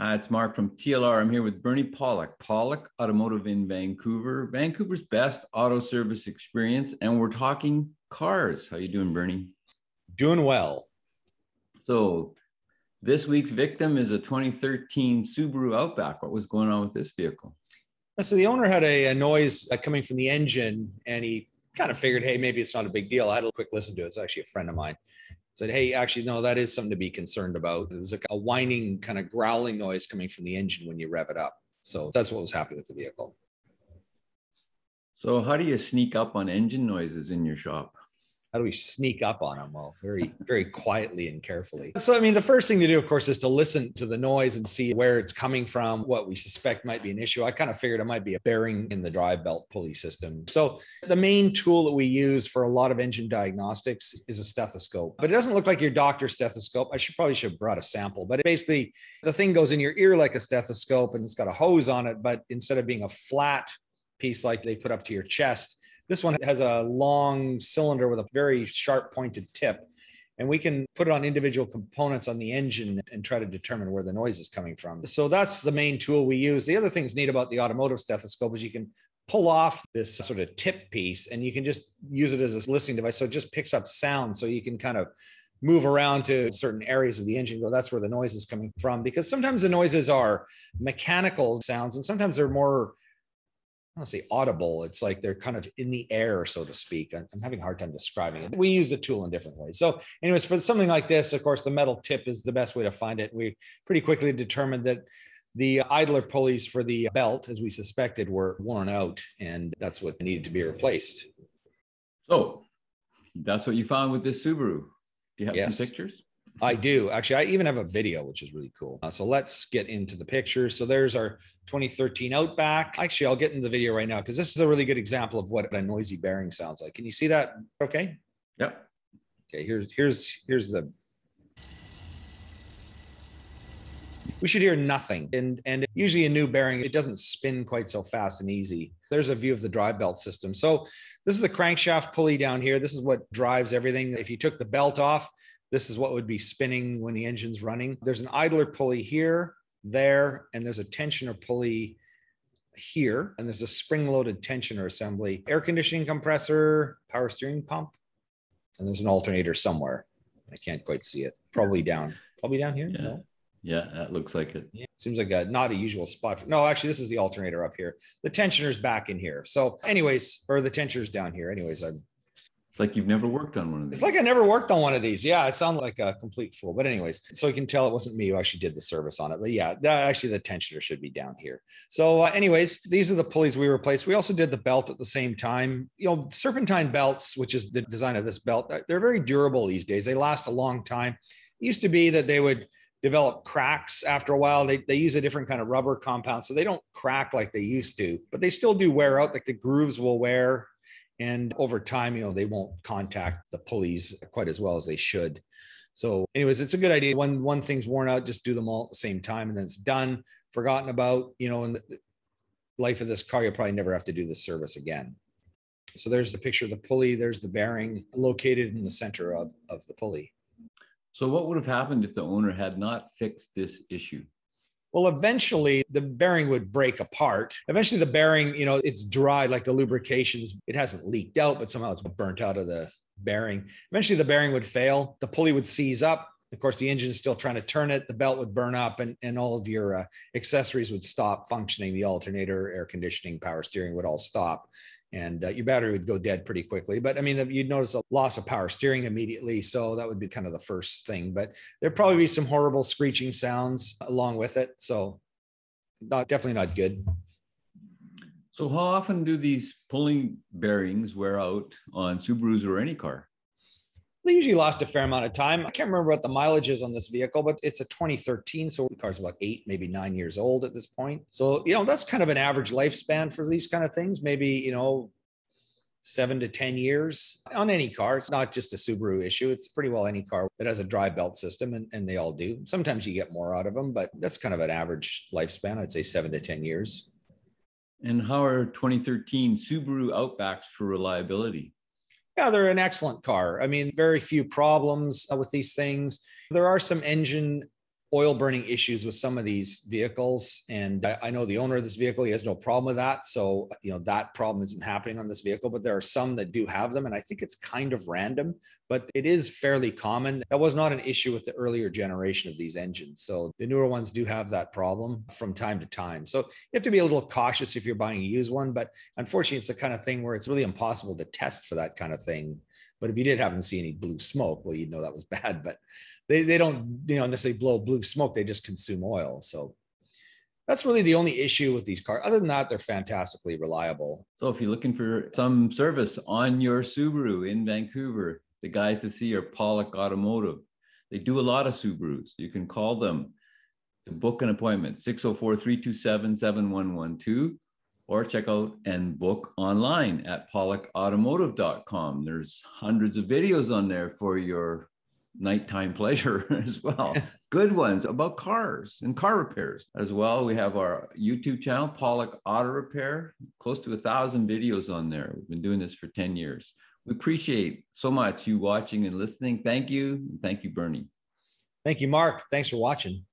Hi, it's Mark from TLR. I'm here with Bernie Pawlik, Pawlik Automotive in Vancouver, Vancouver's best auto service experience, and we're talking cars. How you doing, Bernie? Doing well. So, this week's victim is a 2013 Subaru Outback. What was going on with this vehicle? So the owner had a, a noise uh, coming from the engine, and he kind of figured, hey, maybe it's not a big deal. I had a quick listen to it. It's actually a friend of mine said, Hey, actually, no, that is something to be concerned about. It was like a whining, kind of growling noise coming from the engine when you rev it up. So that's what was happening with the vehicle. So, how do you sneak up on engine noises in your shop? How do we sneak up on them? Well, very, very quietly and carefully. So, I mean, the first thing to do, of course, is to listen to the noise and see where it's coming from, what we suspect might be an issue. I kind of figured it might be a bearing in the drive belt pulley system. So, the main tool that we use for a lot of engine diagnostics is a stethoscope, but it doesn't look like your doctor's stethoscope. I should probably should have brought a sample, but basically, the thing goes in your ear like a stethoscope and it's got a hose on it, but instead of being a flat piece like they put up to your chest, this one has a long cylinder with a very sharp pointed tip. And we can put it on individual components on the engine and try to determine where the noise is coming from. So that's the main tool we use. The other thing that's neat about the automotive stethoscope is you can pull off this sort of tip piece and you can just use it as a listening device. So it just picks up sound. So you can kind of move around to certain areas of the engine go that's where the noise is coming from because sometimes the noises are mechanical sounds and sometimes they're more I don't say audible. It's like they're kind of in the air, so to speak. I'm, I'm, having a hard time describing it. We use the tool in different ways. So, anyways, for something like this, of course, the metal tip is the best way to find it. We pretty quickly determined that the idler pulleys for the belt, as we suspected, were worn out, and that's what needed to be replaced. So, that's what you found with this Subaru. Do you have yes. some pictures? I do actually. I even have a video, which is really cool. Uh, so let's get into the pictures. So there's our 2013 Outback. Actually, I'll get into the video right now because this is a really good example of what a noisy bearing sounds like. Can you see that? Okay. Yep. Okay. Here's here's here's the. We should hear nothing, and and usually a new bearing it doesn't spin quite so fast and easy. There's a view of the drive belt system. So this is the crankshaft pulley down here. This is what drives everything. If you took the belt off, this is what would be spinning when the engine's running. There's an idler pulley here, there, and there's a tensioner pulley here, and there's a spring loaded tensioner assembly, air conditioning compressor, power steering pump, and there's an alternator somewhere. I can't quite see it. Probably down, probably down here. Yeah. No? Yeah, that looks like it. Yeah, seems like a not a usual spot. For, no, actually, this is the alternator up here. The tensioner's back in here. So, anyways, or the tensioner's down here. Anyways, I'm it's like you've never worked on one of these. It's like I never worked on one of these. Yeah, it sounds like a complete fool. But anyways, so you can tell it wasn't me who actually did the service on it. But yeah, that, actually the tensioner should be down here. So uh, anyways, these are the pulleys we replaced. We also did the belt at the same time. You know, serpentine belts, which is the design of this belt, they're very durable these days. They last a long time. It used to be that they would develop cracks after a while. They, they use a different kind of rubber compound, so they don't crack like they used to, but they still do wear out. Like the grooves will wear and over time, you know, they won't contact the pulleys quite as well as they should. So, anyways, it's a good idea. When one thing's worn out, just do them all at the same time and then it's done, forgotten about, you know, in the life of this car, you'll probably never have to do this service again. So there's the picture of the pulley. There's the bearing located in the center of, of the pulley. So what would have happened if the owner had not fixed this issue? Well, eventually the bearing would break apart. Eventually the bearing, you know, it's dry, like the lubrications, it hasn't leaked out, but somehow it's burnt out of the bearing. Eventually the bearing would fail, the pulley would seize up. Of course, the engine is still trying to turn it, the belt would burn up, and, and all of your uh, accessories would stop functioning. The alternator, air conditioning, power steering would all stop and uh, your battery would go dead pretty quickly. But I mean, you'd notice a loss of power steering immediately. So that would be kind of the first thing. But there'd probably be some horrible screeching sounds along with it. So not definitely not good. So how often do these pulling bearings wear out on Subarus or any car? They usually last a fair amount of time. I can't remember what the mileage is on this vehicle, but it's a 2013. So the car's about eight, maybe nine years old at this point. So, you know, that's kind of an average lifespan for these kind of things. Maybe, you know, seven to 10 years on any car. It's not just a Subaru issue. It's pretty well any car that has a dry belt system, and, and they all do. Sometimes you get more out of them, but that's kind of an average lifespan. I'd say seven to 10 years. And how are 2013 Subaru Outbacks for reliability? Yeah, they're an excellent car. I mean, very few problems uh, with these things. There are some engine oil burning issues with some of these vehicles. And I, I, know the owner of this vehicle, he has no problem with that. So, you know, that problem isn't happening on this vehicle, but there are some that do have them. And I think it's kind of random, but it is fairly common. That was not an issue with the earlier generation of these engines. So the newer ones do have that problem from time to time. So you have to be a little cautious if you're buying a used one. But unfortunately, it's the kind of thing where it's really impossible to test for that kind of thing. But if you did happen to see any blue smoke, well, you'd know that was bad. But they, they don't you know necessarily blow blue smoke. They just consume oil. So that's really the only issue with these cars. Other than that they're fantastically reliable. So if you're looking for some service on your subaru in vancouver the guys to see are pawlik automotive. They do a lot of subarus. You can call them to book an appointment 604-327-7112 or check out and book online at pawlikautomotive.com there's hundreds of videos on there for your nighttime pleasure as well. Good ones about cars and car repairs as well. We have our YouTube channel, Pawlik Auto Repair, close to a thousand videos on there. We've been doing this for 10 years. We appreciate so much you watching and listening. Thank you. Thank you, Bernie. Thank you, Mark. Thanks for watching.